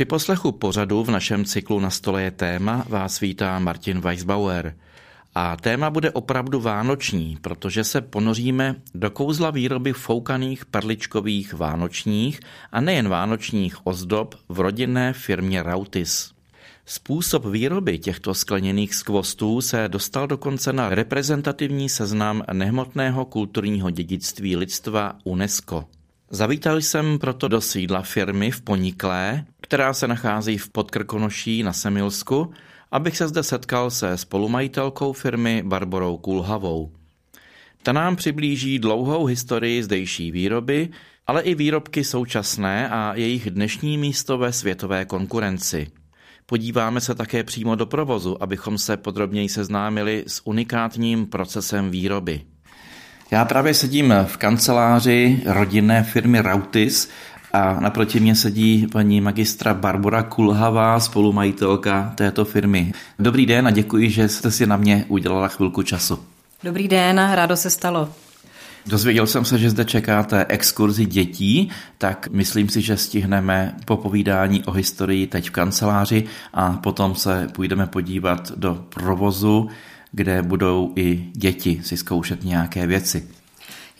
Při poslechu pořadu v našem cyklu Na stole je téma vás vítá Martin Weisbauer. A téma bude opravdu vánoční, protože se ponoříme do kouzla výroby foukaných perličkových vánočních a nejen vánočních ozdob v rodinné firmě Rautis. Způsob výroby těchto skleněných skvostů se dostal dokonce na reprezentativní seznam nehmotného kulturního dědictví lidstva UNESCO. Zavítal jsem proto do sídla firmy v Poniklé, která se nachází v Podkrkonoší na Semilsku, abych se zde setkal se spolumajitelkou firmy Barborou Kulhavou. Ta nám přiblíží dlouhou historii zdejší výroby, ale i výrobky současné a jejich dnešní místo ve světové konkurenci. Podíváme se také přímo do provozu, abychom se podrobněji seznámili s unikátním procesem výroby. Já právě sedím v kanceláři rodinné firmy Rautis a naproti mě sedí paní magistra Barbara Kulhavá, spolumajitelka této firmy. Dobrý den a děkuji, že jste si na mě udělala chvilku času. Dobrý den, rádo se stalo. Dozvěděl jsem se, že zde čekáte exkurzi dětí, tak myslím si, že stihneme popovídání o historii teď v kanceláři a potom se půjdeme podívat do provozu, kde budou i děti si zkoušet nějaké věci.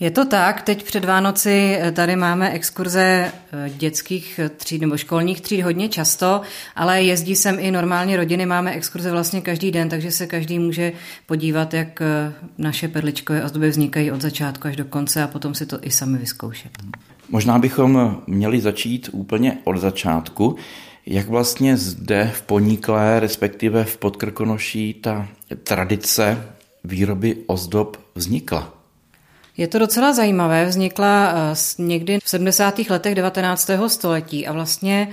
Je to tak, teď před Vánoci eh, tady máme exkurze eh, dětských tříd nebo školních tříd hodně často, ale jezdí sem i normálně rodiny, máme exkurze vlastně každý den, takže se každý může podívat, jak eh, naše perličkové ozdoby vznikají od začátku až do konce a potom si to i sami vyzkoušet. Možná bychom měli začít úplně od začátku. Jak vlastně zde v Poníklé, respektive v Podkrkonoší, ta tradice výroby ozdob vznikla? Je to docela zajímavé. Vznikla eh, někdy v 70. letech 19. století a vlastně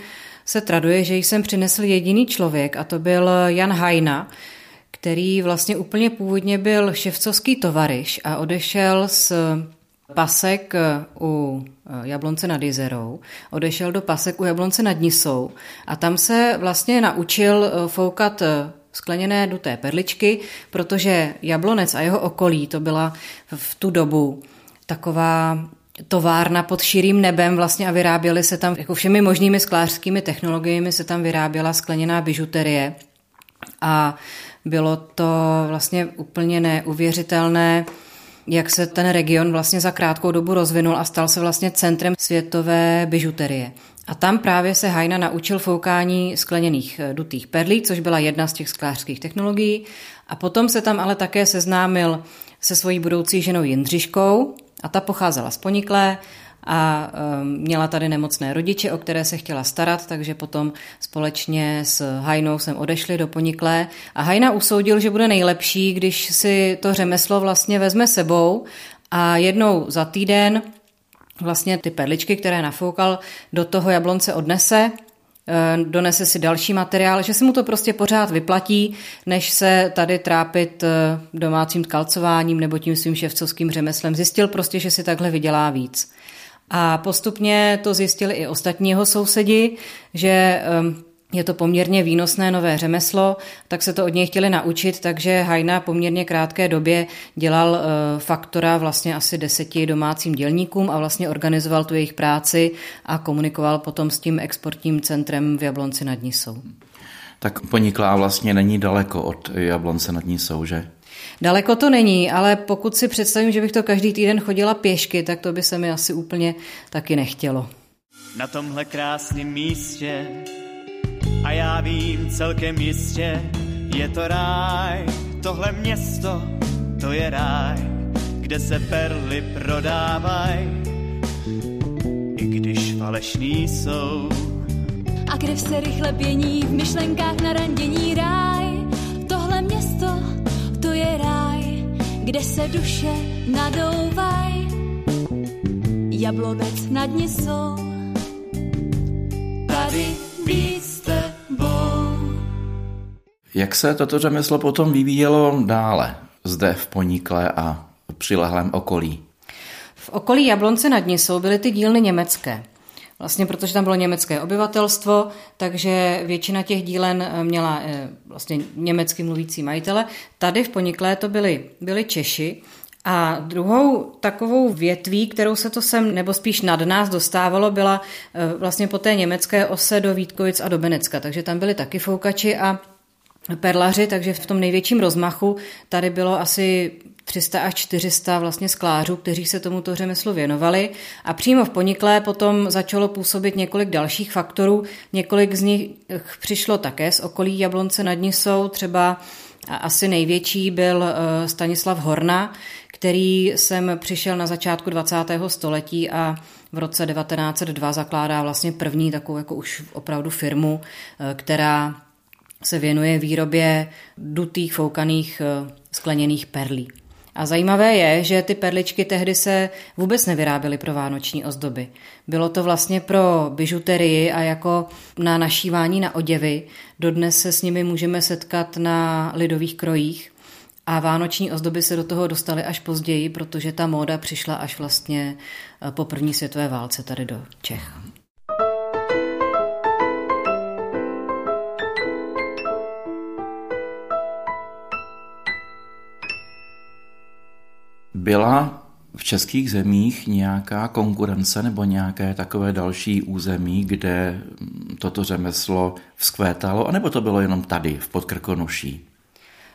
se traduje, že jsem přinesl jediný člověk a to byl Jan Hajna, který vlastně úplně původně byl ševcovský tovariš a odešel z pasek eh, u eh, Jablonce nad Jizerou, odešel do pasek u Jablonce nad Nisou a tam se vlastně naučil foukat skleněné duté perličky, protože Jablonec a jeho okolí to byla v tu dobu taková továrna pod širým nebem vlastně a vyráběly se tam jako všemi možnými sklářskými technologiemi se tam vyráběla skleněná bižuterie a bylo to vlastně úplně neuvěřitelné, jak se ten region vlastně za krátkou dobu rozvinul a stal se vlastně centrem světové bižuterie. A tam právě se Hajna naučil foukání skleněných eh, dutých perlí, což byla jedna z těch sklářských technologií. A potom se tam ale také seznámil se svojí budoucí ženou Jindřiškou a ta pocházela z Poniklé a um, měla tady nemocné rodiče, o které se chtěla starat, takže potom společně s Hajnou jsem odešli do Poniklé a Hajna usoudil, že bude nejlepší, když si to řemeslo vlastně vezme sebou a jednou za týden vlastně ty perličky, které nafoukal, do toho jablonce odnese, eh, donese si další materiál, že se mu to prostě pořád vyplatí, než se tady trápit eh, domácím kalcováním nebo tím svým ševcovským řemeslem. Zjistil prostě, že si takhle vydělá víc. A postupně to zjistili i ostatní jeho sousedi, že eh, je to poměrně výnosné nové řemeslo, tak se to od něj chtěli naučit, takže Hajna poměrně krátké době dělal eh, faktora vlastně asi deseti domácím dělníkům a vlastně organizoval tu jejich práci a komunikoval potom s tím exportním centrem v Jablonci nad Nisou. Tak Poniklá vlastně není daleko od Jablonce nad Nisou, že? Daleko to není, ale pokud si představím, že bych to každý týden chodila pěšky, tak to by se mi asi úplně taky nechtělo. Na tomhle krásném místě a já vím celkem jistě, je to ráj, tohle město, to je ráj, kde se perly prodávají, i když falešný jsou. A krev se rychle pění v myšlenkách na randění ráj, kde se duše nadouvaj. Jablonec nad jsou. Tady víc jak se toto řemeslo potom vyvíjelo dále, zde v Poníkle a v přilehlém okolí? V okolí Jablonce nad Nisou byly ty dílny německé. Vlastně protože tam bylo německé obyvatelstvo, takže většina těch dílen měla eh, vlastně německy mluvící majitele. Tady v Poniklé to byli, byli Češi A druhou takovou větví, kterou se to sem, nebo spíš nad nás dostávalo, byla eh, vlastně po té německé ose do Vítkovic a do Benecka. Takže tam byli taky foukači a perlaři, takže v tom největším rozmachu tady bylo asi 300 až 400 vlastně sklářů, kteří se tomuto řemeslu věnovali a přímo v Poniklé potom začalo působit několik dalších faktorů. Několik z nich přišlo také z okolí Jablonce nad Nisou, třeba asi největší byl eh, Stanislav Horna, který sem přišel na začátku 20. století a v roce 1902 zakládá vlastně první takovou jako už opravdu firmu, eh, která se věnuje výrobě dutých, foukaných, eh, skleněných perlí. A zajímavé je, že ty perličky tehdy se vůbec nevyráběly pro vánoční ozdoby. Bylo to vlastně pro bižuterii a jako na našívání na oděvy. Dodnes se s nimi můžeme setkat na lidových krojích. A vánoční ozdoby se do toho dostaly až později, protože ta móda přišla až vlastně eh, po první světové válce tady do Čech. Byla v českých zemích nějaká konkurence nebo nějaké takové další území, kde toto řemeslo vzkvétalo, anebo to bylo jenom tady, v Podkrkonoší?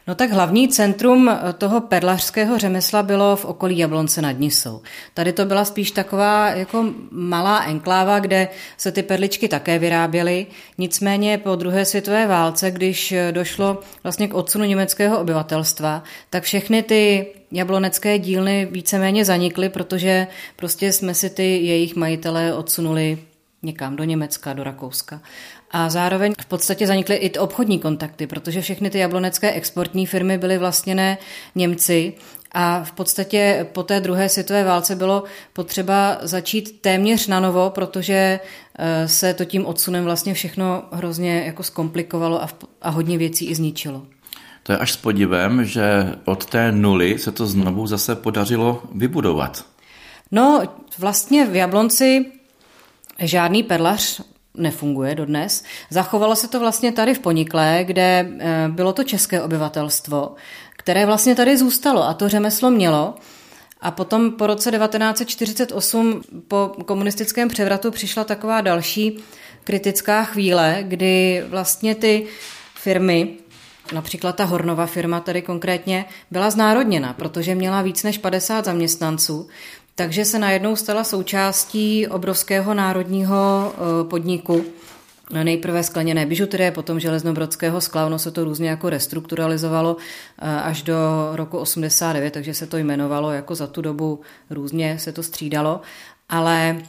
No tak hlavní centrum eh, toho perlařského řemesla bylo v okolí Jablonce nad Nisou. Tady to byla spíš taková jako malá enkláva, kde se ty perličky také vyráběly. Nicméně po druhé světové válce, když eh, došlo vlastně k odsunu německého obyvatelstva, tak všechny ty jablonecké dílny víceméně zanikly, protože prostě jsme si ty jejich majitelé odsunuli někam do Německa, do Rakouska. A zároveň v podstatě zanikly i obchodní kontakty, protože všechny ty jablonecké exportní firmy byly vlastněné Němci a v podstatě po té druhé světové válce bylo potřeba začít téměř na novo, protože eh, se to tím odsunem vlastně všechno hrozně jako zkomplikovalo a, a hodně věcí i zničilo. To je až s podivem, že od té nuly se to znovu zase podařilo vybudovat. No, vlastně v Jablonci žádný perlař nefunguje dodnes. Zachovalo se to vlastně tady v Poniklé, kde eh, bylo to české obyvatelstvo, které vlastně tady zůstalo a to řemeslo mělo. A potom po roce 1948 po komunistickém převratu přišla taková další kritická chvíle, kdy vlastně ty firmy, například ta Hornova firma tady konkrétně, byla znárodněna, protože měla víc než 50 zaměstnanců takže se najednou stala součástí obrovského národního eh, podniku. Nejprve skleněné bižuterie, potom železnobrodského skla, ono se to různě jako restrukturalizovalo eh, až do roku 89, takže se to jmenovalo jako za tu dobu různě se to střídalo. Ale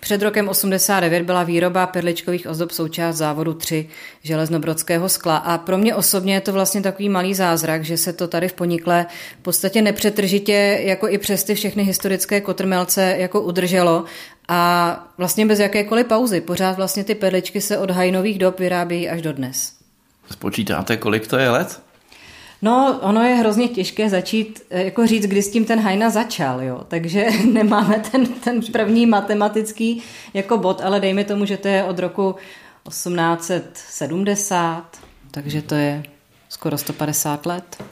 před rokem 89 byla výroba perličkových ozdob součást závodu 3 železnobrodského skla a pro mě osobně je to vlastně takový malý zázrak, že se to tady v Ponikle v podstatě nepřetržitě jako i přes ty všechny historické kotrmelce jako udrželo a vlastně bez jakékoliv pauzy. Pořád vlastně ty perličky se od hajnových dob vyrábějí až do dnes. Spočítáte, kolik to je let? No, ono je hrozně těžké začít, eh, jako říct, kdy s tím ten Hajna začal, jo. Takže nemáme ten, ten první matematický jako bod, ale dejme tomu, že to je od roku 1870, takže to je skoro 150 let.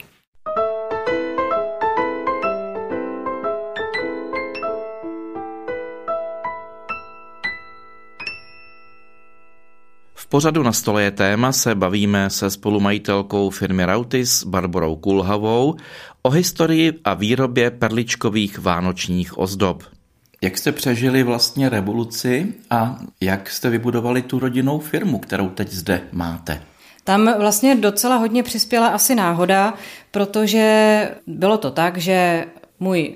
Pořadu na stole je téma se bavíme se spolumajitelkou firmy Rautis Barborou Kulhavou o historii a výrobě perličkových vánočních ozdob. Jak jste přežili vlastně revoluci a jak jste vybudovali tu rodinnou firmu, kterou teď zde máte? Tam vlastně docela hodně přispěla asi náhoda, protože bylo to tak, že můj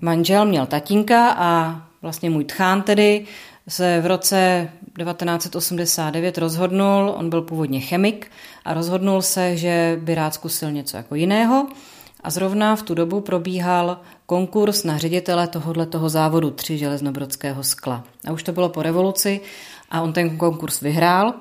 manžel měl tatínka a vlastně můj tchán tedy se v roce 1989 rozhodnul, on byl původně chemik a rozhodnul se, že by rád zkusil něco jako jiného a zrovna v tu dobu probíhal konkurs na ředitele tohohle toho závodu 3 železnobrodského skla. A už to bylo po revoluci a on ten konkurs vyhrál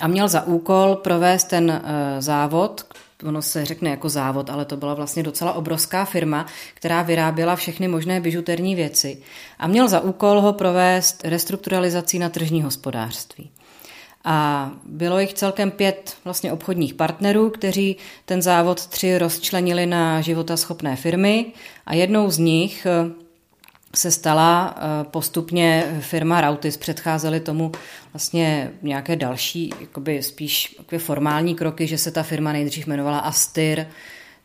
a měl za úkol provést ten eh, závod, ono se řekne jako závod, ale to byla vlastně docela obrovská firma, která vyráběla všechny možné bižuterní věci a měl za úkol ho provést restrukturalizací na tržní hospodářství. A bylo jich celkem pět vlastně obchodních partnerů, kteří ten závod tři rozčlenili na životaschopné firmy a jednou z nich se stala eh, postupně firma Rautis. Předcházely tomu vlastně nějaké další, jakoby spíš formální kroky, že se ta firma nejdřív jmenovala Astyr,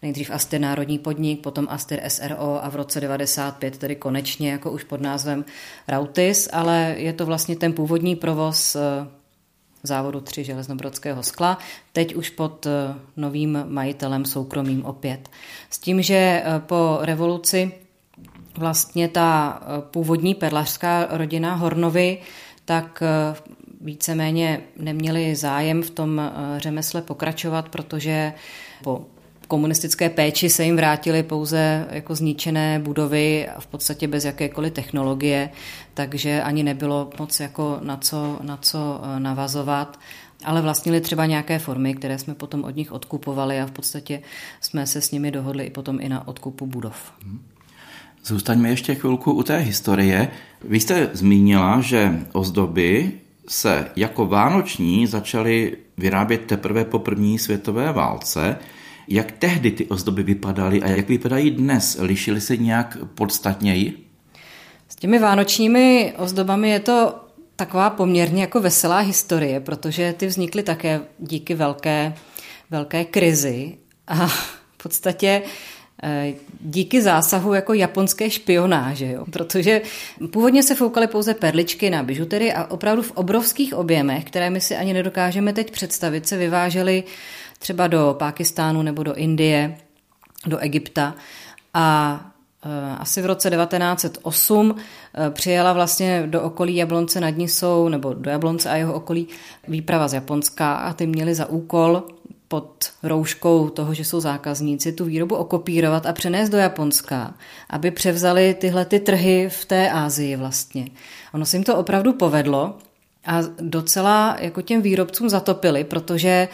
nejdřív Astyr Národní podnik, potom Astyr SRO a v roce 95 tedy konečně jako už pod názvem Rautis, ale je to vlastně ten původní provoz eh, závodu 3 železnobrodského skla, teď už pod eh, novým majitelem soukromým opět. S tím, že po revoluci vlastně ta původní perlařská rodina Hornovi tak víceméně neměli zájem v tom řemesle pokračovat, protože po komunistické péči se jim vrátily pouze jako zničené budovy a v podstatě bez jakékoliv technologie, takže ani nebylo moc jako na co, na co eh, navazovat ale vlastnili třeba nějaké formy, které jsme potom od nich odkupovali a v podstatě jsme se s nimi dohodli i potom i na odkupu budov. Zůstaňme ještě chvilku u té historie. Vy jste zmínila, že ozdoby se jako vánoční začaly vyrábět teprve po první světové válce. Jak tehdy ty ozdoby vypadaly a jak vypadají dnes? Lišily se nějak podstatněji? S těmi vánočními ozdobami je to taková poměrně jako veselá historie, protože ty vznikly také díky velké, velké krizi a v podstatě díky zásahu jako japonské špionáže, jo? protože původně se foukaly pouze perličky na bižutery a opravdu v obrovských objemech, které my si ani nedokážeme teď představit, se vyvážely třeba do Pákistánu nebo do Indie, do Egypta. A e, asi v roce 1908 e, přijela vlastně do okolí Jablonce nad Nisou, nebo do Jablonce a jeho okolí výprava z Japonska a ty měli za úkol pod rouškou toho, že jsou zákazníci, tu výrobu okopírovat a přenést do Japonska, aby převzali tyhle ty trhy v té Ázii vlastně. Ono se jim to opravdu povedlo a docela jako těm výrobcům zatopili, protože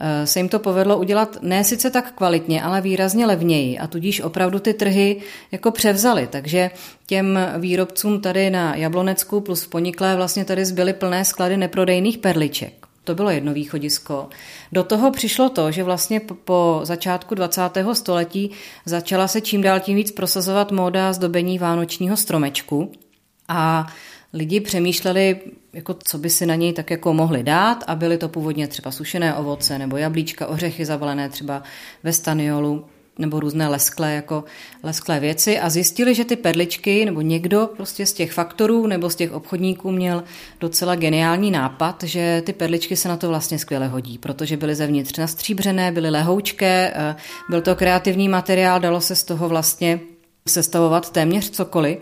Eh, se jim to povedlo udělat ne sice tak kvalitně, ale výrazně levněji a tudíž opravdu ty trhy jako převzali. Takže těm výrobcům tady na Jablonecku plus Poniklé vlastně tady zbyly plné sklady neprodejných perliček. To bylo jedno východisko. Do toho přišlo to, že vlastně po začátku 20. století začala se čím dál tím víc prosazovat móda zdobení vánočního stromečku a lidi přemýšleli, jako co by si na něj tak jako mohli dát a byly to původně třeba sušené ovoce nebo jablíčka, ořechy zavalené třeba ve staniolu nebo různé lesklé, jako lesklé věci a zjistili, že ty perličky nebo někdo prostě z těch faktorů nebo z těch obchodníků měl docela geniální nápad, že ty perličky se na to vlastně skvěle hodí, protože byly zevnitř nastříbřené, byly lehoučké, eh, byl to kreativní materiál, dalo se z toho vlastně sestavovat téměř cokoliv.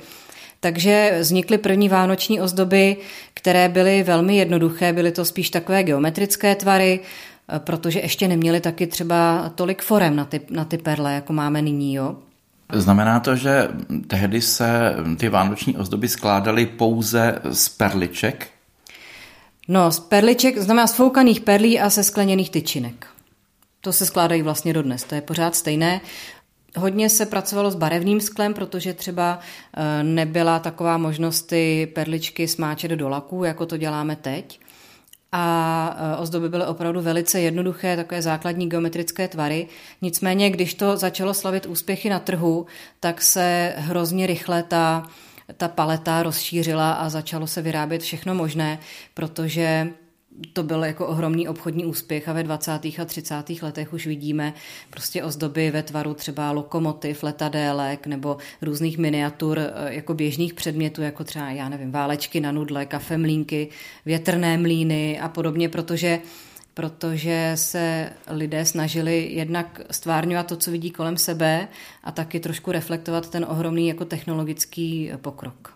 Takže vznikly první vánoční ozdoby, které byly velmi jednoduché, byly to spíš takové geometrické tvary, protože ještě neměly taky třeba tolik forem na ty, na ty perle, jako máme nyní. Jo? Znamená to, že tehdy se ty vánoční ozdoby skládaly pouze z perliček? No, z perliček, znamená z foukaných perlí a se skleněných tyčinek. To se skládají vlastně dodnes, to je pořád stejné. Hodně se pracovalo s barevným sklem, protože třeba eh, nebyla taková možnost ty perličky smáčet do laků, jako to děláme teď. A eh, ozdoby byly opravdu velice jednoduché, takové základní geometrické tvary. Nicméně, když to začalo slavit úspěchy na trhu, tak se hrozně rychle ta, ta paleta rozšířila a začalo se vyrábět všechno možné, protože to byl jako ohromný obchodní úspěch a ve 20. a 30. letech už vidíme prostě ozdoby ve tvaru třeba lokomotiv, letadélek nebo různých miniatur eh, jako běžných předmětů, jako třeba, já nevím, válečky na nudle, kafemlínky, větrné mlíny a podobně, protože protože se lidé snažili jednak stvárňovat to, co vidí kolem sebe a taky trošku reflektovat ten ohromný jako technologický pokrok.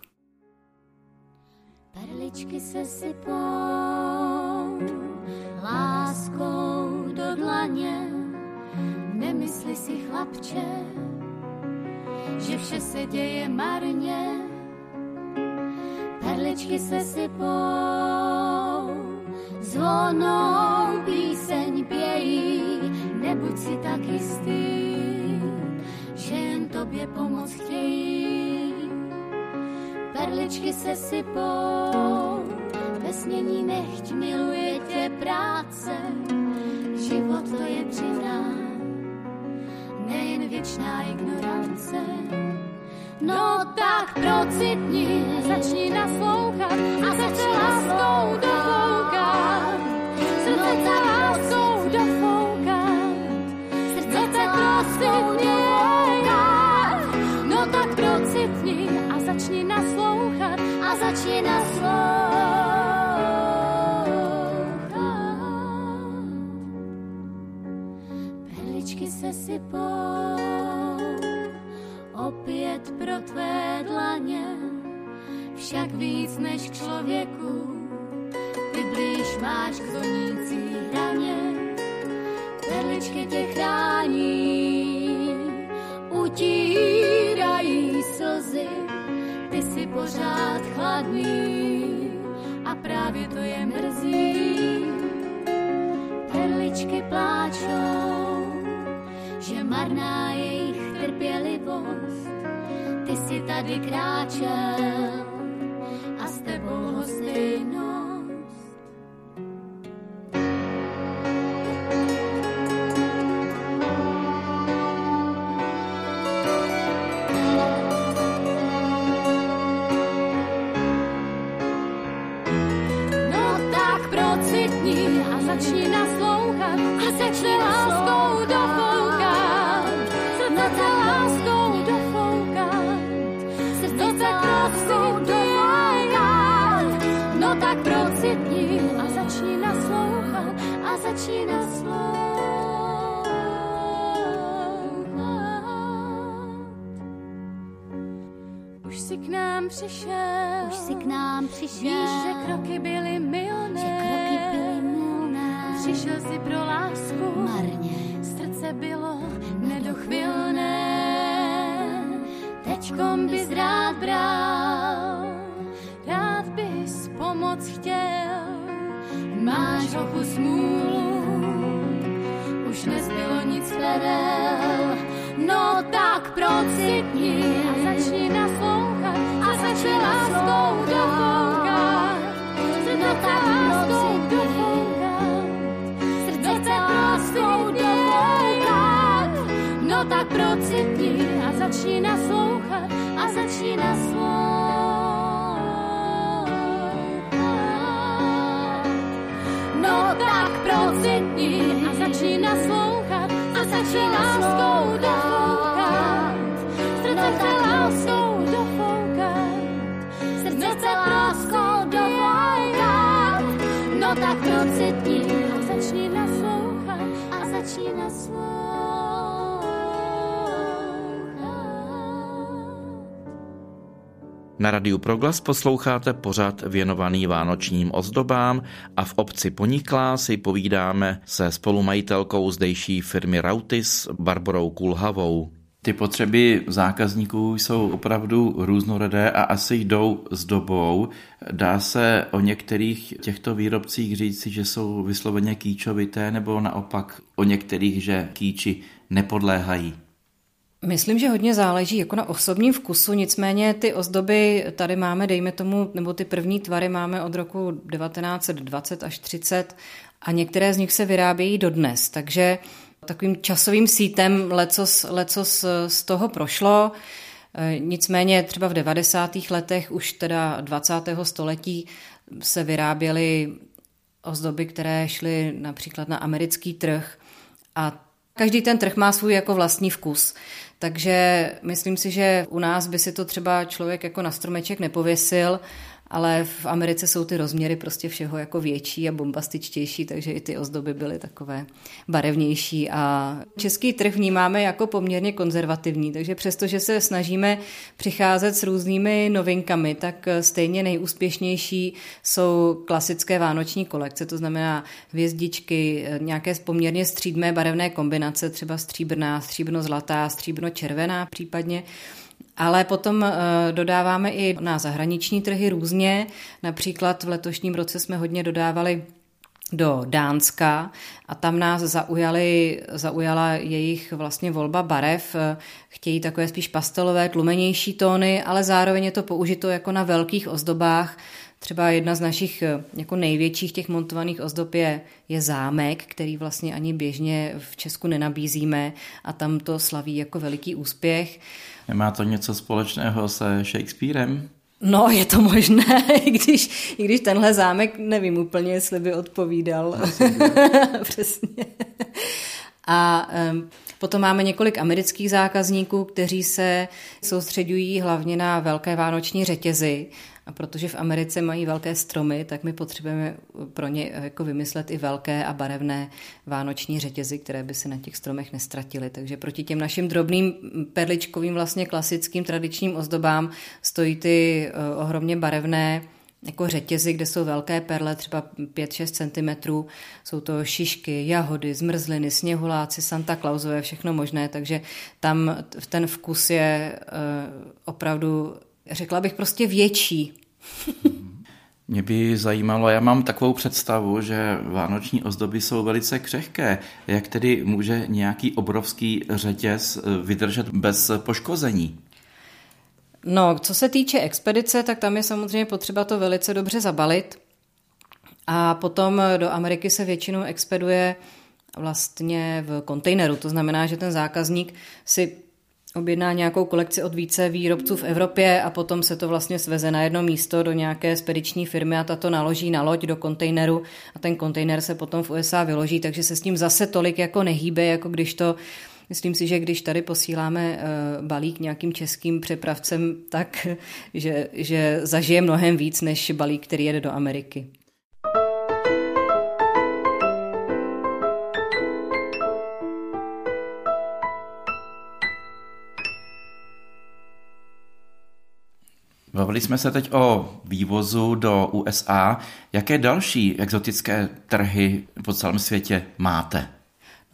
Perličky se sypou láskou do dlaně. Nemysli si, chlapče, že vše se děje marně. Perličky se sypou, zvonou píseň pějí. Nebuď si tak jistý, že jen tobě pomoc chtějí. Perličky se sypou, zesnění nechť miluje tě práce. Život to je přidá, nejen věčná ignorance. No tak procitni, začni naslouchat a začni láskou dofoukat. Srdce za sypou opět pro tvé dlaně, však víc než k člověku, ty blíž máš k zonící hraně. Perličky tě chrání, utírají slzy, ty si pořád chladný a právě to je mrzí. Perličky pláčou, marná jejich trpělivost, ty si tady kráčel trochu smůlu, už nezbylo nic vedel. No tak procitni a začni naslouchat a začni láskou dofoukat. Srdce láskou dofoukat. Srdce láskou dofoukat. No tak procitni a začni naslouchat a začni naslouchat. Tak procitni a začni naslouchat a začni láskou dofoukat. Srdce se láskou dofoukat. Srdce se láskou dofoukat. No tak procitni a začni naslouchat a začni naslouchat. Na Radiu Proglas posloucháte pořad věnovaný vánočním ozdobám a v obci Poniklá si povídáme se spolumajitelkou zdejší firmy Rautis Barborou Kulhavou. Ty potřeby zákazníků jsou opravdu různorodé a asi jdou s dobou. Dá se o některých těchto výrobcích říci, že jsou vysloveně kýčovité, nebo naopak o některých, že kýči nepodléhají? Myslím, že hodně záleží jako na osobním vkusu, nicméně ty ozdoby tady máme, dejme tomu, nebo ty první tvary máme od roku 1920 až 30 a některé z nich se vyrábějí dodnes, takže takovým časovým sítem lecos, lecos z toho prošlo. Nicméně třeba v 90. letech už teda 20. století se vyráběly ozdoby, které šly například na americký trh a každý ten trh má svůj jako vlastní vkus. Takže myslím si, že u nás by si to třeba člověk jako na stromeček nepověsil, ale v Americe jsou ty rozměry prostě všeho jako větší a bombastičtější, takže i ty ozdoby byly takové barevnější. A český trh vnímáme jako poměrně konzervativní, takže přestože se snažíme přicházet s různými novinkami, tak stejně nejúspěšnější jsou klasické vánoční kolekce, to znamená hvězdičky, nějaké poměrně střídmé barevné kombinace, třeba stříbrná, stříbrno-zlatá, stříbrno-červená případně, ale potom dodáváme i na zahraniční trhy různě. Například v letošním roce jsme hodně dodávali do Dánska a tam nás zaujali, zaujala jejich vlastně volba barev. Chtějí takové spíš pastelové, tlumenější tóny, ale zároveň je to použito jako na velkých ozdobách, Třeba jedna z našich eh, jako největších těch montovaných ozdob je, je zámek, který vlastně ani běžně v Česku nenabízíme a tam to slaví jako veliký úspěch. Nemá to něco společného se Shakespearem? No, je to možné, i když, i když tenhle zámek, nevím úplně, jestli by odpovídal. Přesně. A um, potom máme několik amerických zákazníků, kteří se soustředují hlavně na velké vánoční řetězy. A protože v Americe mají velké stromy, tak my potřebujeme pro ně jako vymyslet i velké a barevné vánoční řetězy, které by se na těch stromech nestratily. Takže proti těm našim drobným perličkovým, vlastně klasickým tradičním ozdobám stojí ty eh, ohromně barevné jako řetězy, kde jsou velké perle, třeba 5-6 cm. Jsou to šišky, jahody, zmrzliny, sněhuláci, Santa Clausové, všechno možné, takže tam ten vkus je uh, opravdu, řekla bych, prostě větší. Mě by zajímalo, já mám takovou představu, že vánoční ozdoby jsou velice křehké. Jak tedy může nějaký obrovský řetěz eh, vydržet bez poškození? No, co se týče expedice, tak tam je samozřejmě potřeba to velice dobře zabalit. A potom do Ameriky se většinou expeduje vlastně v kontejneru. To znamená, že ten zákazník si objedná nějakou kolekci od více výrobců v Evropě a potom se to vlastně sveze na jedno místo do nějaké spediční firmy a ta to naloží na loď do kontejneru a ten kontejner se potom v USA vyloží, takže se s tím zase tolik jako nehýbe, jako když to Myslím si, že když tady posíláme eh, balík nějakým českým přepravcem, tak že, že zažije mnohem víc než balík, který jede do Ameriky. Bavili jsme se teď o vývozu do USA. Jaké další exotické trhy po celém světě máte?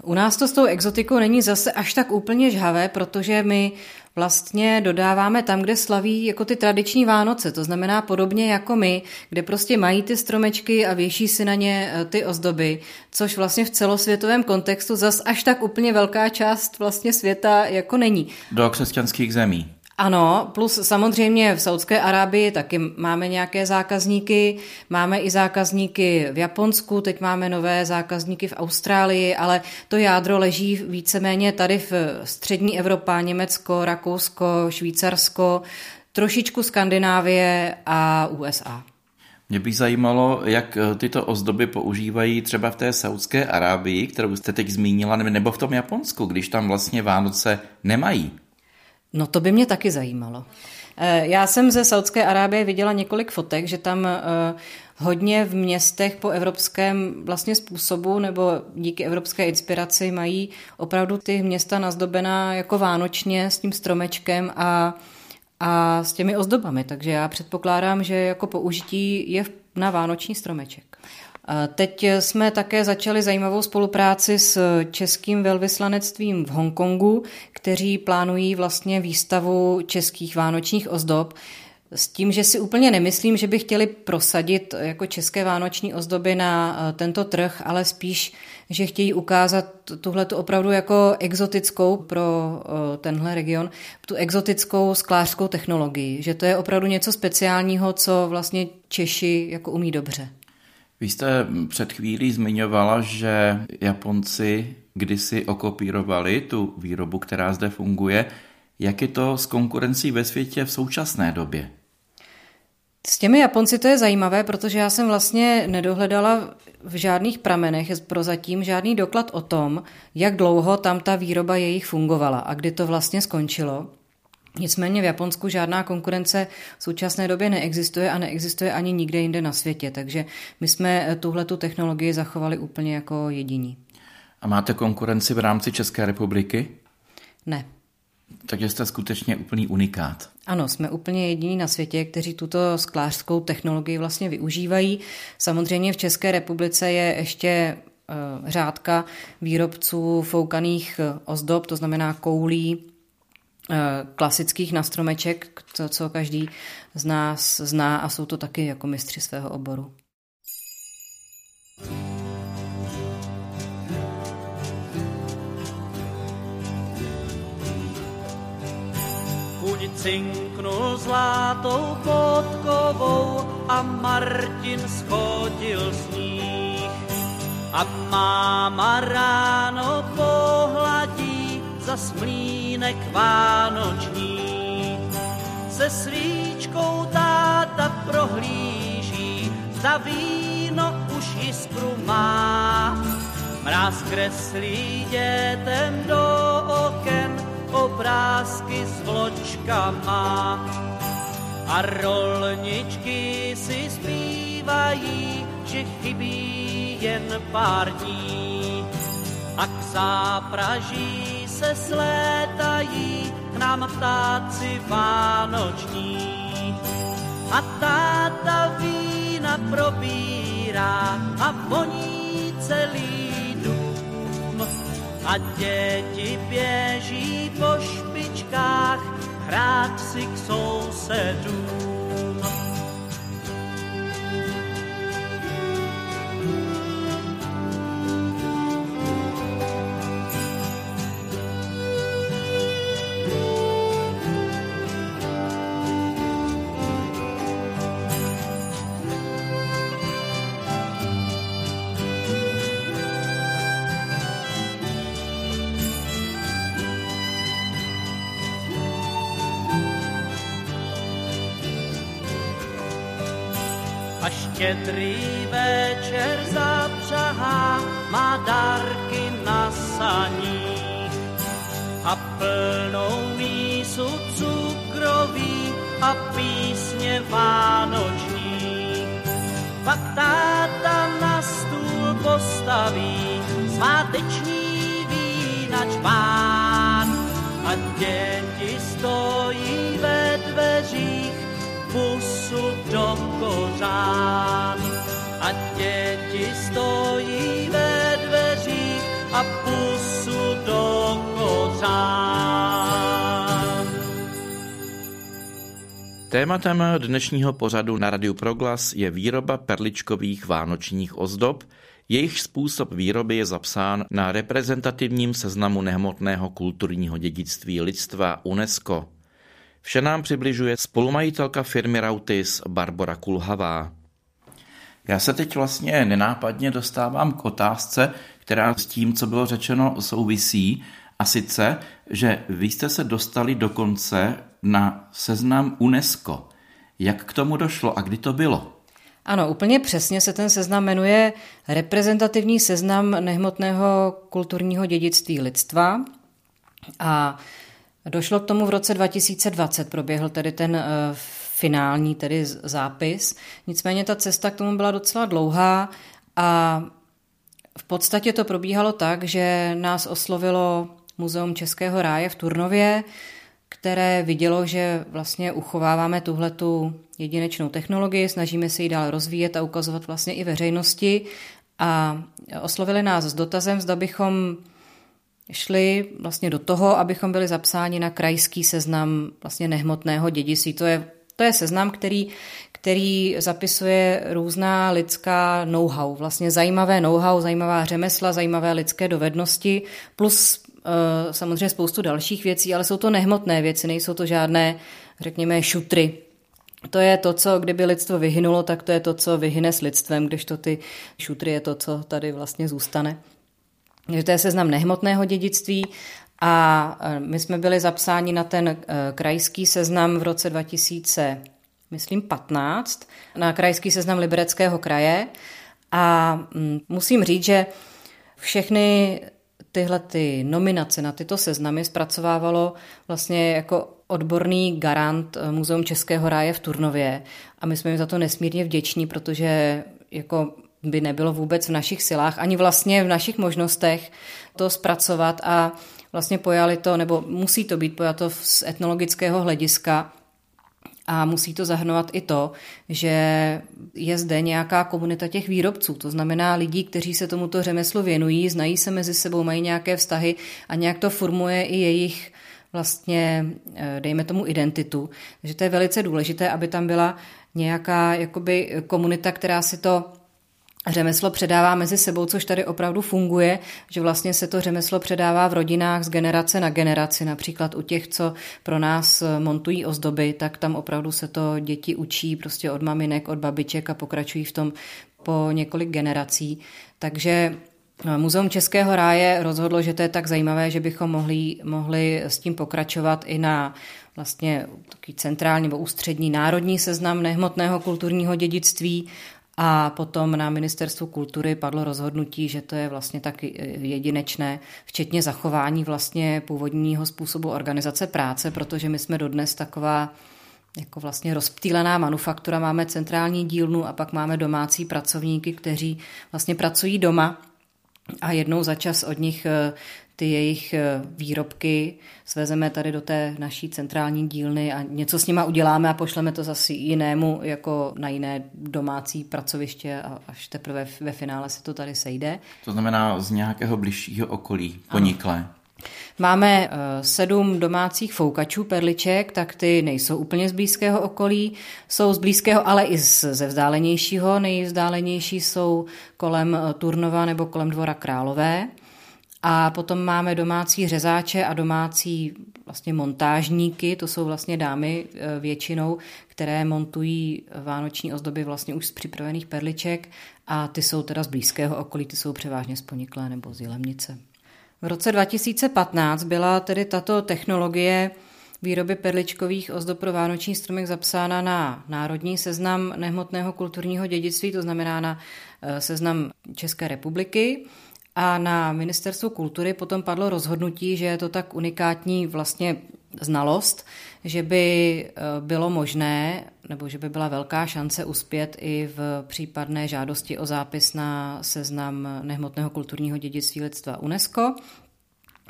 U nás to s tou exotikou není zase až tak úplně žhavé, protože my vlastně dodáváme tam, kde slaví jako ty tradiční Vánoce, to znamená podobně jako my, kde prostě mají ty stromečky a věší si na ně eh, ty ozdoby, což vlastně v celosvětovém kontextu zas až tak úplně velká část vlastně světa jako není. Do křesťanských zemí. Ano, plus samozřejmě v Saudské Arábii taky máme nějaké zákazníky, máme i zákazníky v Japonsku, teď máme nové zákazníky v Austrálii, ale to jádro leží víceméně tady v střední Evropa, Německo, Rakousko, Švýcarsko, trošičku Skandinávie a USA. Mě by zajímalo, jak tyto ozdoby používají třeba v té Saudské Arábii, kterou jste teď zmínila, nebo v tom Japonsku, když tam vlastně Vánoce nemají. No to by mě taky zajímalo. Eh, já jsem ze Saudské Arábie viděla několik fotek, že tam eh, hodně v městech po evropském vlastně způsobu nebo díky evropské inspiraci mají opravdu ty města nazdobená jako vánočně s tím stromečkem a, a s těmi ozdobami. Takže já předpokládám, že jako použití je na vánoční stromeček. Teď jsme také začali zajímavou spolupráci s českým velvyslanectvím v Hongkongu, kteří plánují vlastně výstavu českých vánočních ozdob. S tím, že si úplně nemyslím, že by chtěli prosadit jako české vánoční ozdoby na eh, tento trh, ale spíš, že chtějí ukázat tuhle tu opravdu jako exotickou pro eh, tenhle region, tu exotickou sklářskou technologii, že to je opravdu něco speciálního, co vlastně Češi jako umí dobře. Vy jste před chvílí zmiňovala, že Japonci kdysi okopírovali tu výrobu, která zde funguje. Jak je to s konkurencí ve světě v současné době? S těmi Japonci to je zajímavé, protože já jsem vlastně nedohledala v žádných pramenech prozatím žádný doklad o tom, jak dlouho tam ta výroba jejich fungovala a kdy to vlastně skončilo. Nicméně v Japonsku žádná konkurence v současné době neexistuje a neexistuje ani nikde jinde na světě, takže my jsme eh, tuhle technologii zachovali úplně jako jediní. A máte konkurenci v rámci České republiky? Ne. Takže jste skutečně úplný unikát. Ano, jsme úplně jediní na světě, kteří tuto sklářskou technologii vlastně využívají. Samozřejmě v České republice je ještě eh, řádka výrobců foukaných eh, ozdob, to znamená koulí, klasických na stromeček, to, co každý z nás zná a jsou to taky jako mistři svého oboru. cinknul zlatou podkovou a Martin schodil nich. A máma ráno pohladí za smlínek vánoční. Se svíčkou táta prohlíží, za víno už jiskru má. Mráz kreslí dětem do oken obrázky s vločkama. A rolničky si zpívají, že chybí jen pár dní. A k zápraží se slétají k nám ptáci vánoční. A táta vína probírá a voní celý dům. A děti běží po špičkách hrát si k sousedům. Štědrý večer zapřahá má dárky na saních a plnou mísu cukroví a písně vánoční. Pak táta na stůl postaví sváteční vínač pán a děti stojí ve dveřích pusu do kořán. A děti stojí ve dveřích a pusu do kořán. Tématem dnešního pořadu na Radiu Proglas je výroba perličkových vánočních ozdob, jejich způsob výroby je zapsán na reprezentativním seznamu nehmotného kulturního dědictví lidstva UNESCO. Vše nám přibližuje spolumajitelka firmy Rautis Barbara Kulhavá. Já se teď vlastně nenápadně dostávám k otázce, která s tím, co bylo řečeno, souvisí, a sice, že vy jste se dostali dokonce na seznam UNESCO. Jak k tomu došlo a kdy to bylo? Ano, úplně přesně se ten seznam jmenuje Reprezentativní seznam nehmotného kulturního dědictví lidstva. A došlo k tomu v roce 2020, proběhl tedy ten uh, finální tedy zápis. Nicméně ta cesta k tomu byla docela dlouhá a v podstatě to probíhalo tak, že nás oslovilo Muzeum Českého ráje v Turnově, které vidělo, že vlastně uchováváme tuhletu jedinečnou technologii, snažíme se ji dál rozvíjet a ukazovat vlastně i veřejnosti a oslovili nás s dotazem, zda bychom šli vlastně do toho, abychom byli zapsáni na krajský seznam vlastně nehmotného dědictví. To je, to je seznam, který, který zapisuje různá lidská know-how, vlastně zajímavé know-how, zajímavá řemesla, zajímavé lidské dovednosti, plus uh, samozřejmě spoustu dalších věcí, ale jsou to nehmotné věci, nejsou to žádné, řekněme, šutry, to je to, co kdyby lidstvo vyhynulo, tak to je to, co vyhyne s lidstvem, když to ty šutry je to, co tady vlastně zůstane. To je seznam nehmotného dědictví a e, my jsme byli zapsáni na ten e, krajský seznam v roce 2000, myslím 15, na krajský seznam Libereckého kraje. A mm, musím říct, že všechny tyhle ty nominace na tyto seznamy zpracovávalo vlastně jako odborný garant e, Muzeum Českého ráje v Turnově. A my jsme jim za to nesmírně vděční, protože jako by nebylo vůbec v našich silách, ani vlastně v našich možnostech to zpracovat a vlastně pojali to, nebo musí to být pojato z etnologického hlediska a musí to zahrnovat i to, že je zde nějaká komunita těch výrobců, to znamená lidí, kteří se tomuto řemeslu věnují, znají se mezi sebou, mají nějaké vztahy a nějak to formuje i jejich vlastně, eh, dejme tomu, identitu. Takže to je velice důležité, aby tam byla nějaká jakoby komunita, která si to řemeslo předává mezi sebou, což tady opravdu funguje, že vlastně se to řemeslo předává v rodinách z generace na generaci, například u těch, co pro nás montují ozdoby, tak tam opravdu se to děti učí prostě od maminek, od babiček a pokračují v tom po několik generací. Takže No, Muzeum Českého ráje rozhodlo, že to je tak zajímavé, že bychom mohli, mohli s tím pokračovat i na vlastně taký centrální nebo ústřední národní seznam nehmotného kulturního dědictví a potom na ministerstvu kultury padlo rozhodnutí, že to je vlastně tak jedinečné, včetně zachování vlastně původního způsobu organizace práce, protože my jsme dodnes taková jako vlastně rozptýlená manufaktura, máme centrální dílnu a pak máme domácí pracovníky, kteří vlastně pracují doma a jednou za čas od nich eh, ty jejich eh, výrobky svezeme tady do té naší centrální dílny a něco s nima uděláme a pošleme to zase jinému, jako na jiné domácí pracoviště a až teprve ve finále se to tady sejde. To znamená z nějakého bližšího okolí, poniklé. Ano. Máme eh, sedm domácích foukačů perliček, tak ty nejsou úplně z blízkého okolí, jsou z blízkého, ale i ze vzdálenějšího. Nejvzdálenější jsou kolem eh, Turnova nebo kolem Dvora Králové. A potom máme domácí řezáče a domácí vlastně montážníky, to jsou vlastně dámy eh, většinou, které montují vánoční ozdoby vlastně už z připravených perliček a ty jsou teda z blízkého okolí, ty jsou převážně z Poniklé nebo z Jilemnice. V roce 2015 byla tedy tato technologie výroby perličkových ozdob pro vánoční stromek zapsána na národní seznam nehmotného kulturního dědictví, to znamená na eh, seznam České republiky. A na ministerstvu kultury potom padlo rozhodnutí, že je to tak unikátní vlastně znalost, že by eh, bylo možné, nebo že by byla velká šance uspět i v případné žádosti o zápis na seznam nehmotného kulturního dědictví lidstva UNESCO.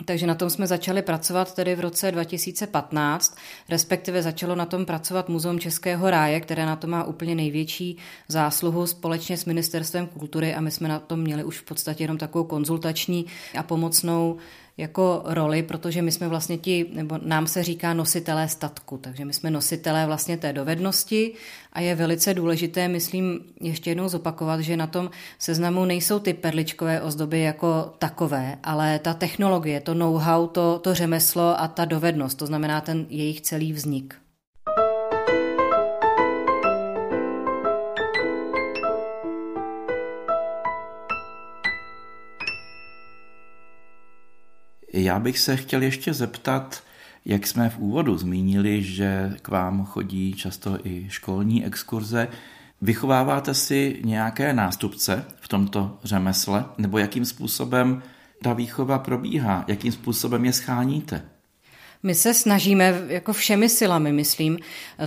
Takže na tom jsme začali pracovat tedy v roce 2015, respektive začalo na tom pracovat Muzeum Českého ráje, které na to má úplně největší zásluhu společně s Ministerstvem kultury a my jsme na tom měli už v podstatě jenom takovou konzultační a pomocnou jako roli, protože my jsme vlastně ti, nebo nám se říká nositelé statku, takže my jsme nositelé vlastně té dovednosti a je velice důležité, myslím, ještě jednou zopakovat, že na tom seznamu nejsou ty perličkové ozdoby jako takové, ale ta technologie, to know-how, to, to řemeslo a ta dovednost, to znamená ten jejich celý vznik. Já bych se chtěl ještě zeptat, jak jsme v úvodu zmínili, že k vám chodí často i školní exkurze. Vychováváte si nějaké nástupce v tomto řemesle, nebo jakým způsobem ta výchova probíhá, jakým způsobem je scháníte? My se snažíme jako všemi silami, myslím,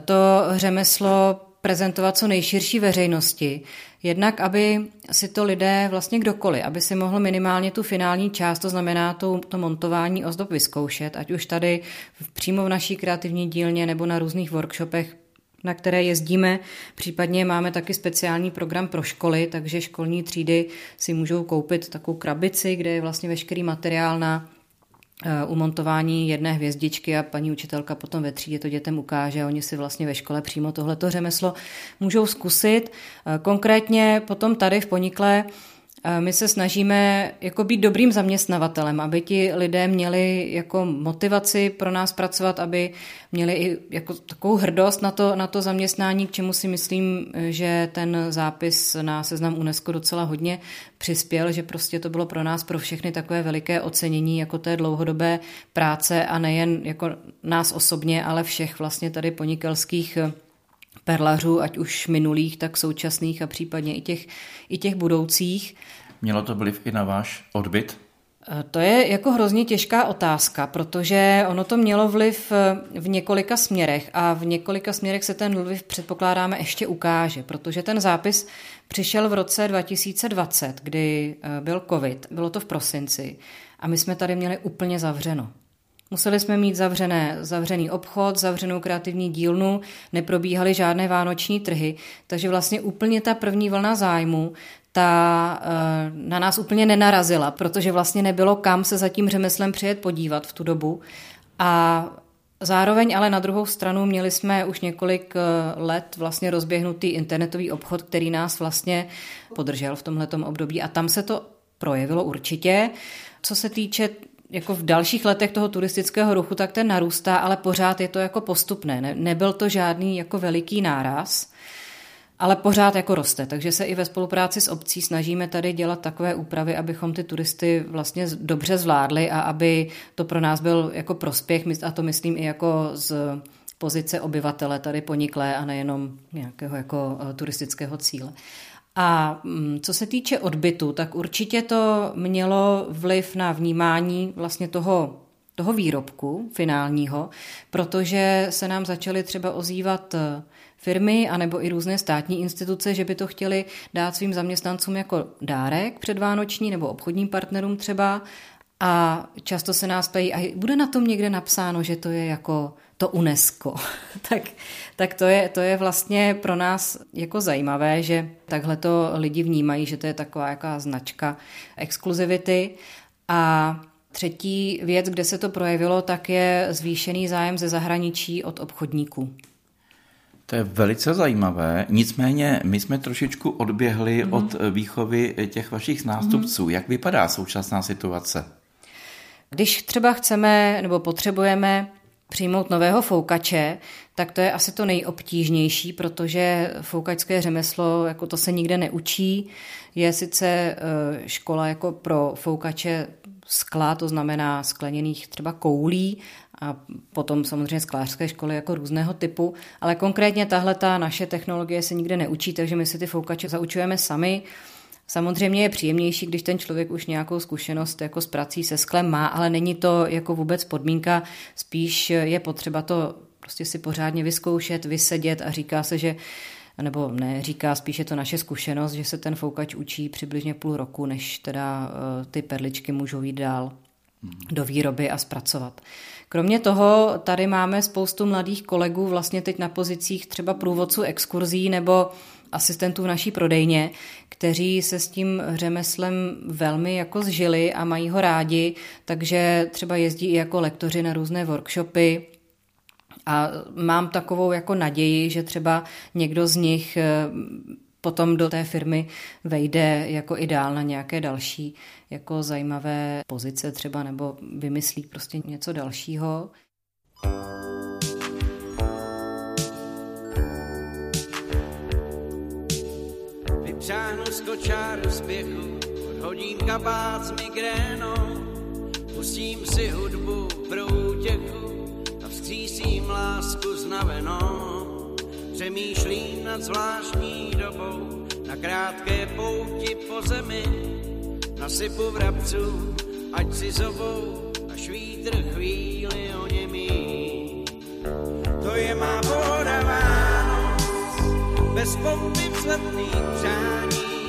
to řemeslo prezentovat co nejširší veřejnosti. Jednak, aby si to lidé, vlastně kdokoliv, aby si mohl minimálně tu finální část, to znamená to, to montování ozdob vyzkoušet, ať už tady přímo v naší kreativní dílně nebo na různých workshopech, na které jezdíme. Případně máme taky speciální program pro školy, takže školní třídy si můžou koupit takovou krabici, kde je vlastně veškerý materiál na umontování jedné hvězdičky a paní učitelka potom ve třídě to dětem ukáže. Oni si vlastně ve škole přímo tohleto řemeslo můžou zkusit. Eh, konkrétně potom tady v Ponikle my se snažíme jako být dobrým zaměstnavatelem, aby ti lidé měli jako motivaci pro nás pracovat, aby měli i jako takovou hrdost na to, na to zaměstnání, k čemu si myslím, že ten zápis na seznam UNESCO docela hodně přispěl, že prostě to bylo pro nás, pro všechny takové veliké ocenění jako té dlouhodobé práce a nejen jako nás osobně, ale všech vlastně tady ponikelských perlařů, ať už minulých, tak současných a případně i těch, i těch budoucích. Mělo to vliv i na váš odbyt? Eh, to je jako hrozně těžká otázka, protože ono to mělo vliv eh, v několika směrech a v několika směrech se ten vliv předpokládáme ještě ukáže, protože ten zápis přišel v roce 2020, kdy eh, byl covid, bylo to v prosinci a my jsme tady měli úplně zavřeno. Museli jsme mít zavřené, zavřený obchod, zavřenou kreativní dílnu, neprobíhaly žádné vánoční trhy, takže vlastně úplně ta první vlna zájmu ta eh, na nás úplně nenarazila, protože vlastně nebylo kam se za tím řemeslem přijet podívat v tu dobu. A Zároveň ale na druhou stranu měli jsme už několik eh, let vlastně rozběhnutý internetový obchod, který nás vlastně podržel v tomhletom období a tam se to projevilo určitě. Co se týče jako v dalších letech toho turistického ruchu, tak ten narůstá, ale pořád je to jako postupné. Ne, nebyl to žádný jako veliký náraz, ale pořád jako roste. Takže se i ve spolupráci s obcí snažíme tady dělat takové úpravy, abychom ty turisty vlastně dobře zvládli a aby to pro nás byl jako prospěch, a to myslím i jako z pozice obyvatele tady poniklé a nejenom nějakého jako eh, turistického cíle. A mm, co se týče odbytu, tak určitě to mělo vliv na vnímání vlastně toho, toho výrobku finálního, protože se nám začaly třeba ozývat eh, firmy anebo i různé státní instituce, že by to chtěli dát svým zaměstnancům jako dárek předvánoční nebo obchodním partnerům třeba. A často se nás ptají, a bude na tom někde napsáno, že to je jako to UNESCO. tak tak to, je, to je vlastně pro nás jako zajímavé, že takhle to lidi vnímají, že to je taková jaká značka exkluzivity. A třetí věc, kde se to projevilo, tak je zvýšený zájem ze zahraničí od obchodníků. To je velice zajímavé, nicméně my jsme trošičku odběhli mm-hmm. od výchovy těch vašich nástupců. Mm-hmm. Jak vypadá současná situace? Když třeba chceme nebo potřebujeme přijmout nového foukače, tak to je asi to nejobtížnější, protože foukačské řemeslo, jako to se nikde neučí. Je sice eh, škola jako pro foukače skla, to znamená skleněných třeba koulí, a potom samozřejmě sklářské školy jako různého typu, ale konkrétně tahle ta naše technologie se nikde neučí, takže my si ty foukače zaučujeme sami. Samozřejmě je příjemnější, když ten člověk už nějakou zkušenost jako s prací se sklem má, ale není to jako vůbec podmínka, spíš je potřeba to prostě si pořádně vyzkoušet, vysedět a říká se, že nebo ne, říká spíš je to naše zkušenost, že se ten foukač učí přibližně půl roku, než teda eh, ty perličky můžou jít dál do výroby a zpracovat. Kromě toho tady máme spoustu mladých kolegů vlastně teď na pozicích třeba průvodců exkurzí nebo asistentů v naší prodejně, kteří se s tím řemeslem velmi jako zžili a mají ho rádi, takže třeba jezdí i jako lektoři na různé workshopy, a mám takovou jako naději, že třeba někdo z nich eh, potom do té firmy vejde jako ideál na nějaké další jako zajímavé pozice třeba nebo vymyslí prostě něco dalšího. Vypřáhnu z kočáru spěchu, odhodím kabát s migrénou, pustím si hudbu pro útěchu a vzkřísím lásku znavenou. Přemýšlím nad zvláštní dobou na krátké pouti po zemi, nasypu vrabců, ať si zobou, až vítr chvíli o bez pompy vzletných přání.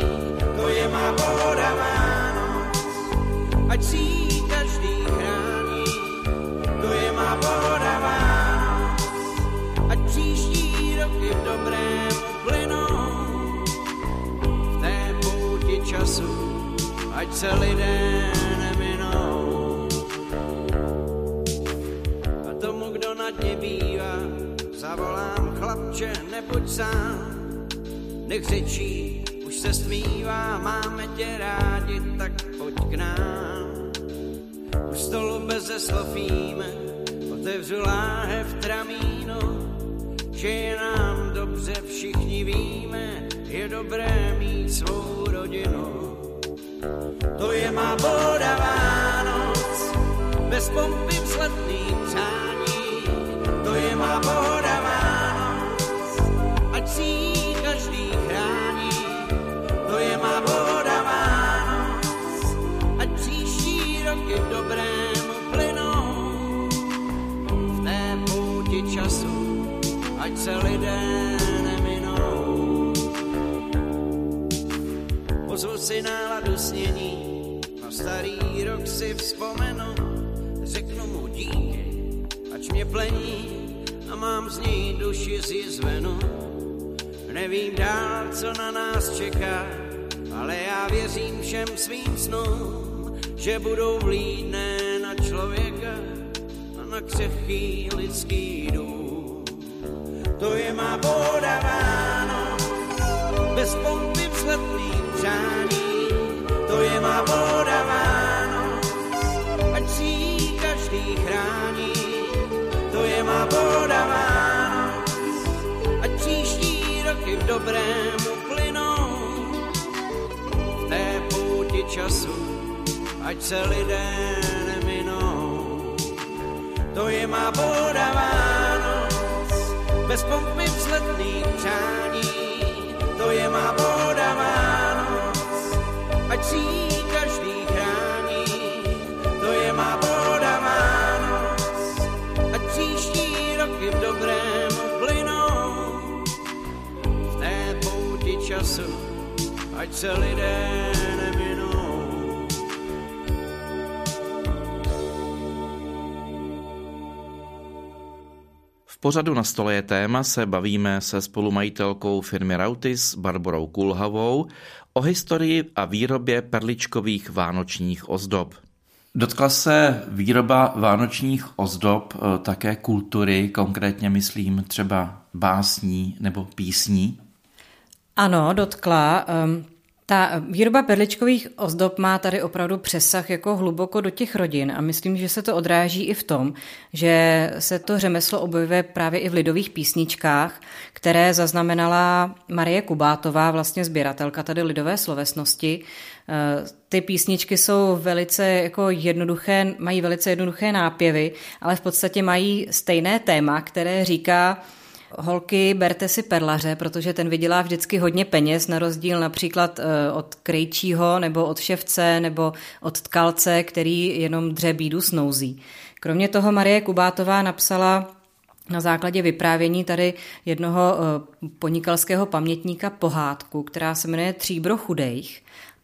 To je má voda Vánoc, ať si každý chrání. To je má voda Vánoc, ať příští roky v dobrém plynou. V té pouti času ať se lidé neminou. A tomu, kdo na dně bývá, zavolám chlapče, nebuď sám, nech řečí, už se stmívá, máme tě rádi, tak pojď k nám. U stolu bez slofíme, otevřu láhev tramínu, že je nám dobře, všichni víme, je dobré mít svou rodinu to je má voda Vánoc, bez pompy vzletný přání, to je má voda ať se lidé pozvu si náladu snění, na starý rok si vzpomenu, řeknu mu díky, ač mě plení a mám z něj duši zjizvenu. Nevím dál, co na nás čeká, ale já věřím všem svým snům, že budou vlídné na člověka a na křehký lidský dům. To je má voda Vánoc, bez pompy vzletný přání. To je má voda Vánoc, ať si ji každý chrání. To je má voda Vánoc, ať příští roky v dobrému plynou. V té pouti času, ať se lidé neminou. To je má voda Vánoc, bez pompy vzletných přání. To je má voda Vánoc, ať si každý chrání. To je má voda Vánoc, ať příští roky v dobrému plynou. V té pouti času, ať se lidé neminou. Pořadu na stole je téma se bavíme se spolumajitelkou firmy Rautis Barborou Kulhavou o historii a výrobě perličkových vánočních ozdob. Dotkla se výroba vánočních ozdob eh, také kultury, konkrétně myslím třeba básní nebo písní? Ano, dotkla. Ta výroba perličkových ozdob má tady opravdu přesah jako hluboko do těch rodin a myslím, že se to odráží i v tom, že se to řemeslo objevuje právě i v lidových písničkách, které zaznamenala Marie Kubátová, vlastně sběratelka tady lidové slovesnosti. Eh, ty písničky jsou velice jako jednoduché, mají velice jednoduché nápěvy, ale v podstatě mají stejné téma, které říká, holky, berte si perlaře, protože ten vydělá vždycky hodně peněz, na rozdíl například eh, od krejčího nebo od ševce nebo od tkalce, který jenom dře bídu snouzí. Kromě toho Marie Kubátová napsala na základě vyprávění tady jednoho eh, ponikalského pamětníka pohádku, která se jmenuje Tříbro chudejch.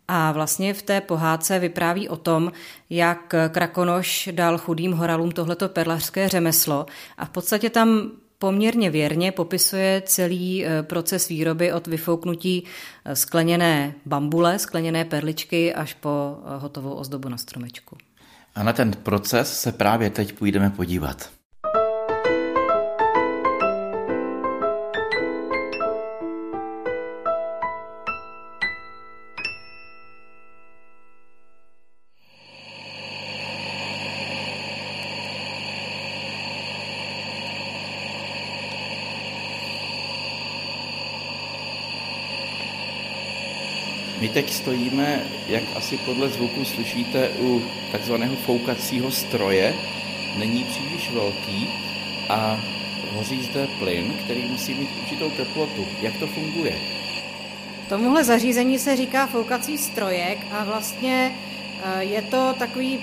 A vlastně v té pohádce vypráví o tom, jak Krakonoš dal chudým horalům tohleto perlařské řemeslo a v podstatě tam poměrně věrně popisuje celý eh, proces výroby od vyfouknutí eh, skleněné bambule, skleněné perličky až po eh, hotovou ozdobu na stromečku. A na ten proces se právě teď půjdeme podívat. Teď stojíme, jak asi podle zvuku slyšíte, u takzvaného foukacího stroje. Není příliš velký a hoří zde plyn, který musí mít určitou teplotu. Jak to funguje? Tomuhle zařízení se říká foukací strojek a vlastně eh, je to takový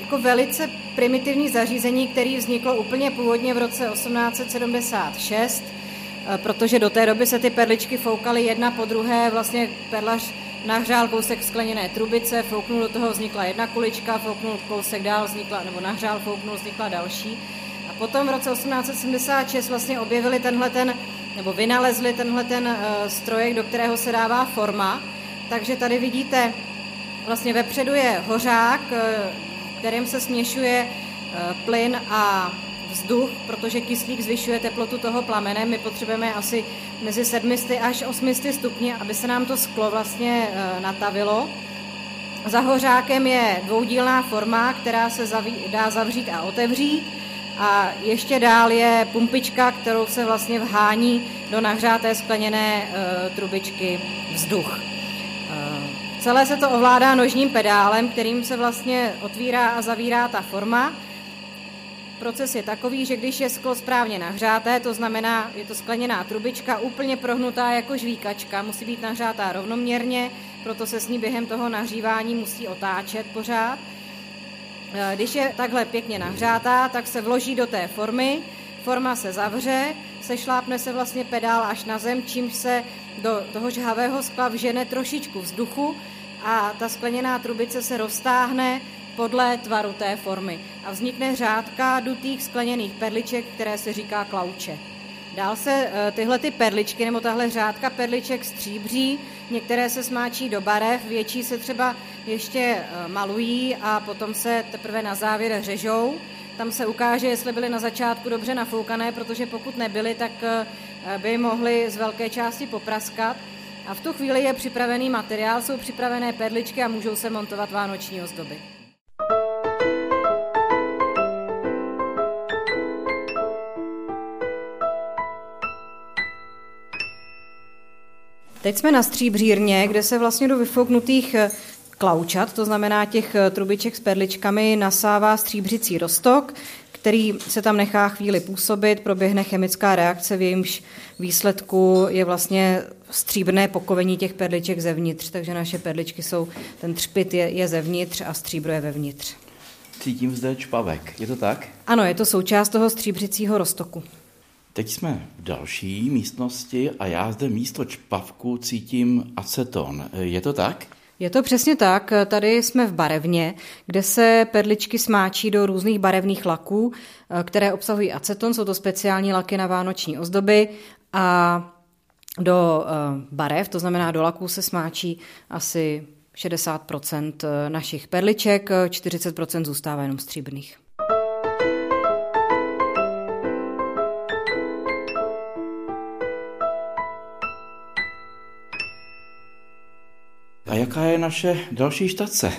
jako velice primitivní zařízení, který vzniklo úplně původně v roce 1876, eh, protože do té doby se ty perličky foukaly jedna po druhé, vlastně perlař nahřál kousek skleněné trubice, fouknul do toho, vznikla jedna kulička, fouknul kousek dál, vznikla, nebo nahřál, fouknul, vznikla další. A potom v roce 1876 vlastně objevili tenhle ten, nebo vynalezli tenhle ten uh, strojek, do kterého se dává forma. Takže tady vidíte, vlastně vepředu je hořák, uh, kterým se směšuje uh, plyn a vzduch, protože kyslík zvyšuje teplotu toho plamene. My potřebujeme asi mezi 700 až 800 stupni, aby se nám to sklo vlastně e, natavilo. Za hořákem je dvoudílná forma, která se zaví, dá zavřít a otevřít. A ještě dál je pumpička, kterou se vlastně vhání do nahřáté skleněné e, trubičky vzduch. E, celé se to ovládá nožním pedálem, kterým se vlastně otvírá a zavírá ta forma. Proces je takový, že když je sklo správně nahřáté, to znamená, je to skleněná trubička, úplně prohnutá jako žvíkačka, musí být nahřátá rovnoměrně, proto se s ní během toho nahřívání musí otáčet pořád. E, když je takhle pěkně nahřátá, tak se vloží do té formy, forma se zavře, sešlápne se vlastně pedál až na zem, čímž se do toho žhavého skla vžene trošičku vzduchu a ta skleněná trubice se roztáhne podle tvaru té formy a vznikne řádka dutých skleněných perliček, které se říká klauče. Dál se e, tyhle ty perličky nebo tahle řádka perliček stříbří, některé se smáčí do barev, větší se třeba ještě e, malují a potom se teprve na závěr řežou. Tam se ukáže, jestli byly na začátku dobře nafoukané, protože pokud nebyly, tak eh, by mohly z velké části popraskat. A v tu chvíli je připravený materiál, jsou připravené perličky a můžou se montovat vánoční ozdoby. Teď jsme na stříbřírně, kde se vlastně do vyfouknutých eh, klaučat, to znamená těch eh, trubiček s perličkami, nasává stříbřicí rostok, který se tam nechá chvíli působit, proběhne chemická reakce, v jejímž výsledku je vlastně stříbrné pokovení těch perliček zevnitř, takže naše perličky jsou, ten třpit je, je zevnitř a stříbro je vevnitř. Cítím zde čpavek, je to tak? Ano, je to součást toho stříbřicího roztoku. Teď jsme v další místnosti a já zde místo čpavku cítím aceton. Je to tak? Je to přesně tak. Tady jsme v barevně, kde se perličky smáčí do různých barevných laků, které obsahují aceton. Jsou to speciální laky na vánoční ozdoby a do eh, barev, to znamená do laků, se smáčí asi 60% našich perliček, 40% zůstává jenom stříbrných. A jaká je naše další štace?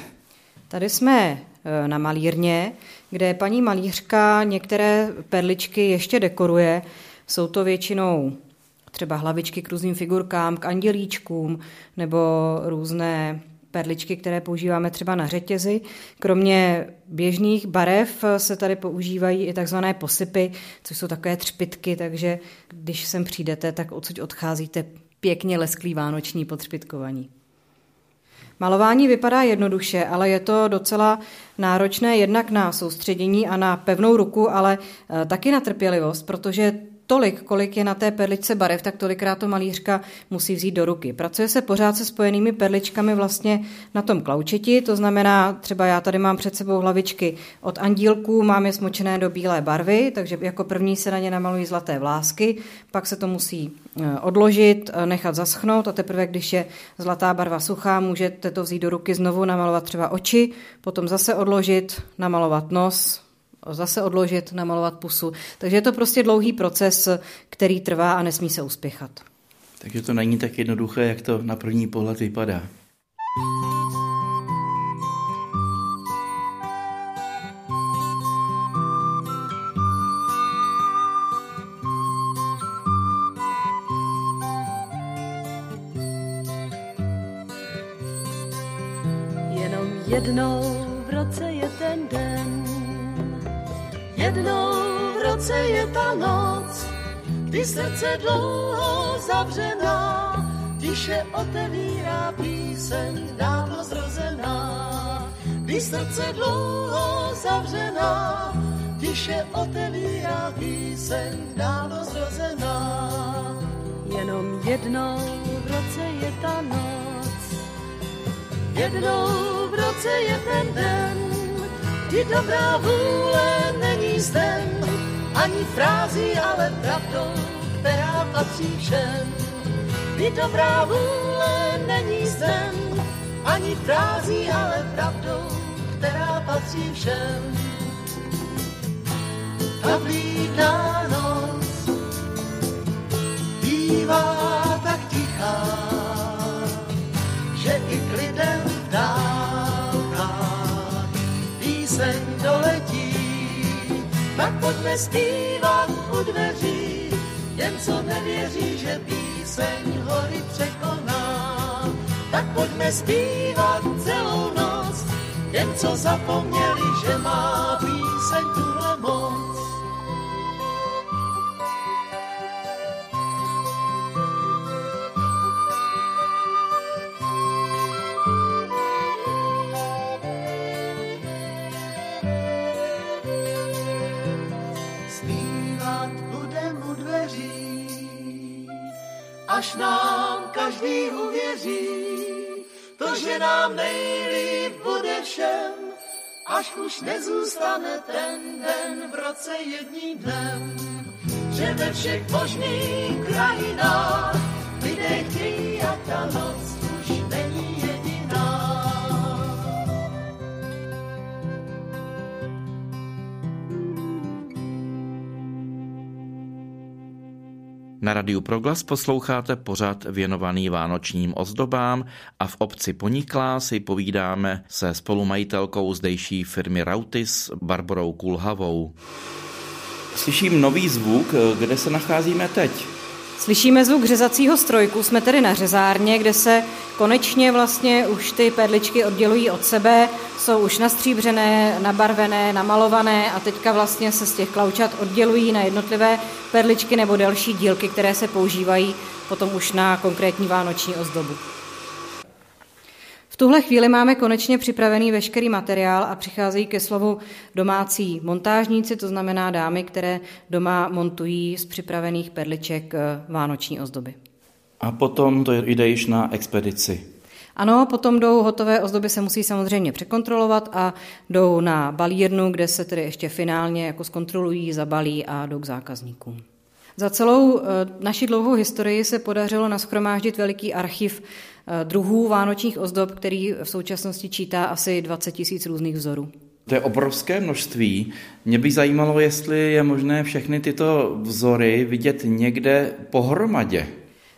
Tady jsme e, na malírně, kde paní malířka některé perličky ještě dekoruje. Jsou to většinou třeba hlavičky k různým figurkám, k andělíčkům nebo různé perličky, které používáme třeba na řetězy. Kromě běžných barev se tady používají i takzvané posypy, což jsou takové třpitky, takže když sem přijdete, tak odsud odcházíte pěkně lesklý vánoční potřpitkovaní. Malování vypadá jednoduše, ale je to docela náročné jednak na soustředění a na pevnou ruku, ale eh, taky na trpělivost, protože tolik, kolik je na té perličce barev, tak tolikrát to malířka musí vzít do ruky. Pracuje se pořád se spojenými perličkami vlastně na tom klaučeti, to znamená, třeba já tady mám před sebou hlavičky od andílků, mám je smočené do bílé barvy, takže jako první se na ně namalují zlaté vlásky, pak se to musí e, odložit, e, nechat zaschnout a teprve, když je zlatá barva suchá, můžete to vzít do ruky znovu, namalovat třeba oči, potom zase odložit, namalovat nos, zase odložit, namalovat pusu. Takže je to prostě dlouhý proces, který trvá a nesmí se uspěchat. Takže to není tak jednoduché, jak to na první pohled vypadá. Jenom jednou v roce Jednou v roce je ta noc, kdy srdce dlouho zavřená, tiše otevírá píseň dávno zrozená. Kdy srdce dlouho zavřená, tiše otevírá píseň dávno zrozená. Jenom jednou v roce je ta noc, jednou v roce je ten den, kdy dobrá vůle není zden, ani frází, ale pravdou, která patří všem. Kdy dobrá vůle není zden, ani frází, ale pravdou, která patří všem. Ta blídná noc bývá pojďme zpívat u dveří, jen co nevěří, že píseň hory překoná. Tak pojďme zpívat celou noc, jen co zapomněli, že má píseň tuhle moc. Až nám každý uvěří, to, že nám nejlíp bude všem, až už nezůstane ten den v roce jedním dnem, že ve všech možných krajinách lidé chtějí, a ta noc Na Radiu Proglas posloucháte pořad věnovaný vánočním ozdobám a v obci Poniklá si povídáme se spolumajitelkou zdejší firmy Rautis Barborou Kulhavou. Slyším nový zvuk, kde se nacházíme teď. Slyšíme zvuk řezacího strojku, jsme tedy na řezárně, kde se konečně vlastně už ty perličky oddělují od sebe, jsou už nastříbřené, nabarvené, namalované a teďka vlastně se z těch klaučat oddělují na jednotlivé perličky nebo další dílky, které se používají potom už na konkrétní vánoční ozdobu. V tuhle chvíli máme konečně připravený veškerý materiál a přicházejí ke slovu domácí montážníci, to znamená dámy, které doma montují z připravených perliček eh, vánoční ozdoby. A potom to jde již na expedici. Ano, potom jdou hotové ozdoby, se musí samozřejmě překontrolovat a jdou na balírnu, kde se tedy ještě finálně jako zkontrolují, zabalí a jdou k zákazníkům. Za celou eh, naši dlouhou historii se podařilo naschromáždit veliký archiv druhů vánočních ozdob, který v současnosti čítá asi 20 tisíc různých vzorů. To je obrovské množství. Mě by zajímalo, jestli je možné všechny tyto vzory vidět někde pohromadě.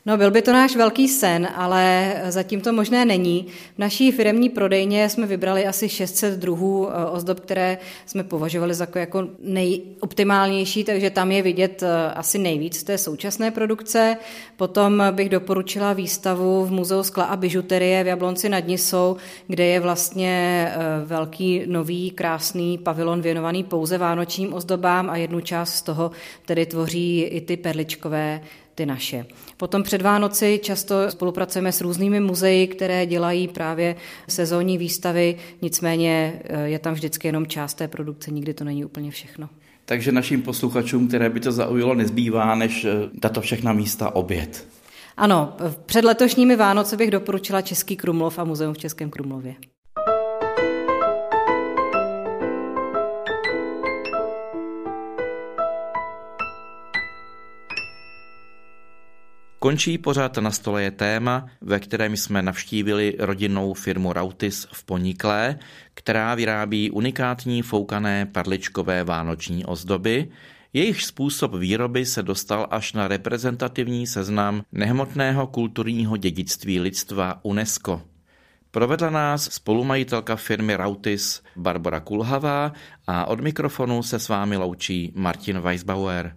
No, byl by to náš velký sen, ale zatím to možné není. V naší firmní prodejně jsme vybrali asi 600 druhů eh, ozdob, které jsme považovali za jako nejoptimálnější, takže tam je vidět eh, asi nejvíc té současné produkce. Potom bych doporučila výstavu v Muzeu skla a bižuterie v Jablonci nad Nisou, kde je vlastně eh, velký, nový, krásný pavilon věnovaný pouze vánočním ozdobám a jednu část z toho tedy tvoří i ty perličkové ty naše. Potom před Vánoci často spolupracujeme s různými muzeji, které dělají právě sezónní výstavy, nicméně eh, je tam vždycky jenom část té produkce, nikdy to není úplně všechno. Takže našim posluchačům, které by to zaujalo, nezbývá, než eh, tato všechna místa obět. Ano, před letošními Vánoce bych doporučila Český Krumlov a muzeum v Českém Krumlově. Končí pořád na stole je téma, ve kterém jsme navštívili rodinnou firmu Rautis v Poniklé, která vyrábí unikátní foukané parličkové vánoční ozdoby, jejich způsob výroby se dostal až na reprezentativní seznam nehmotného kulturního dědictví lidstva UNESCO. Provedla nás spolumajitelka firmy Rautis Barbara Kulhavá a od mikrofonu se s vámi loučí Martin Weisbauer.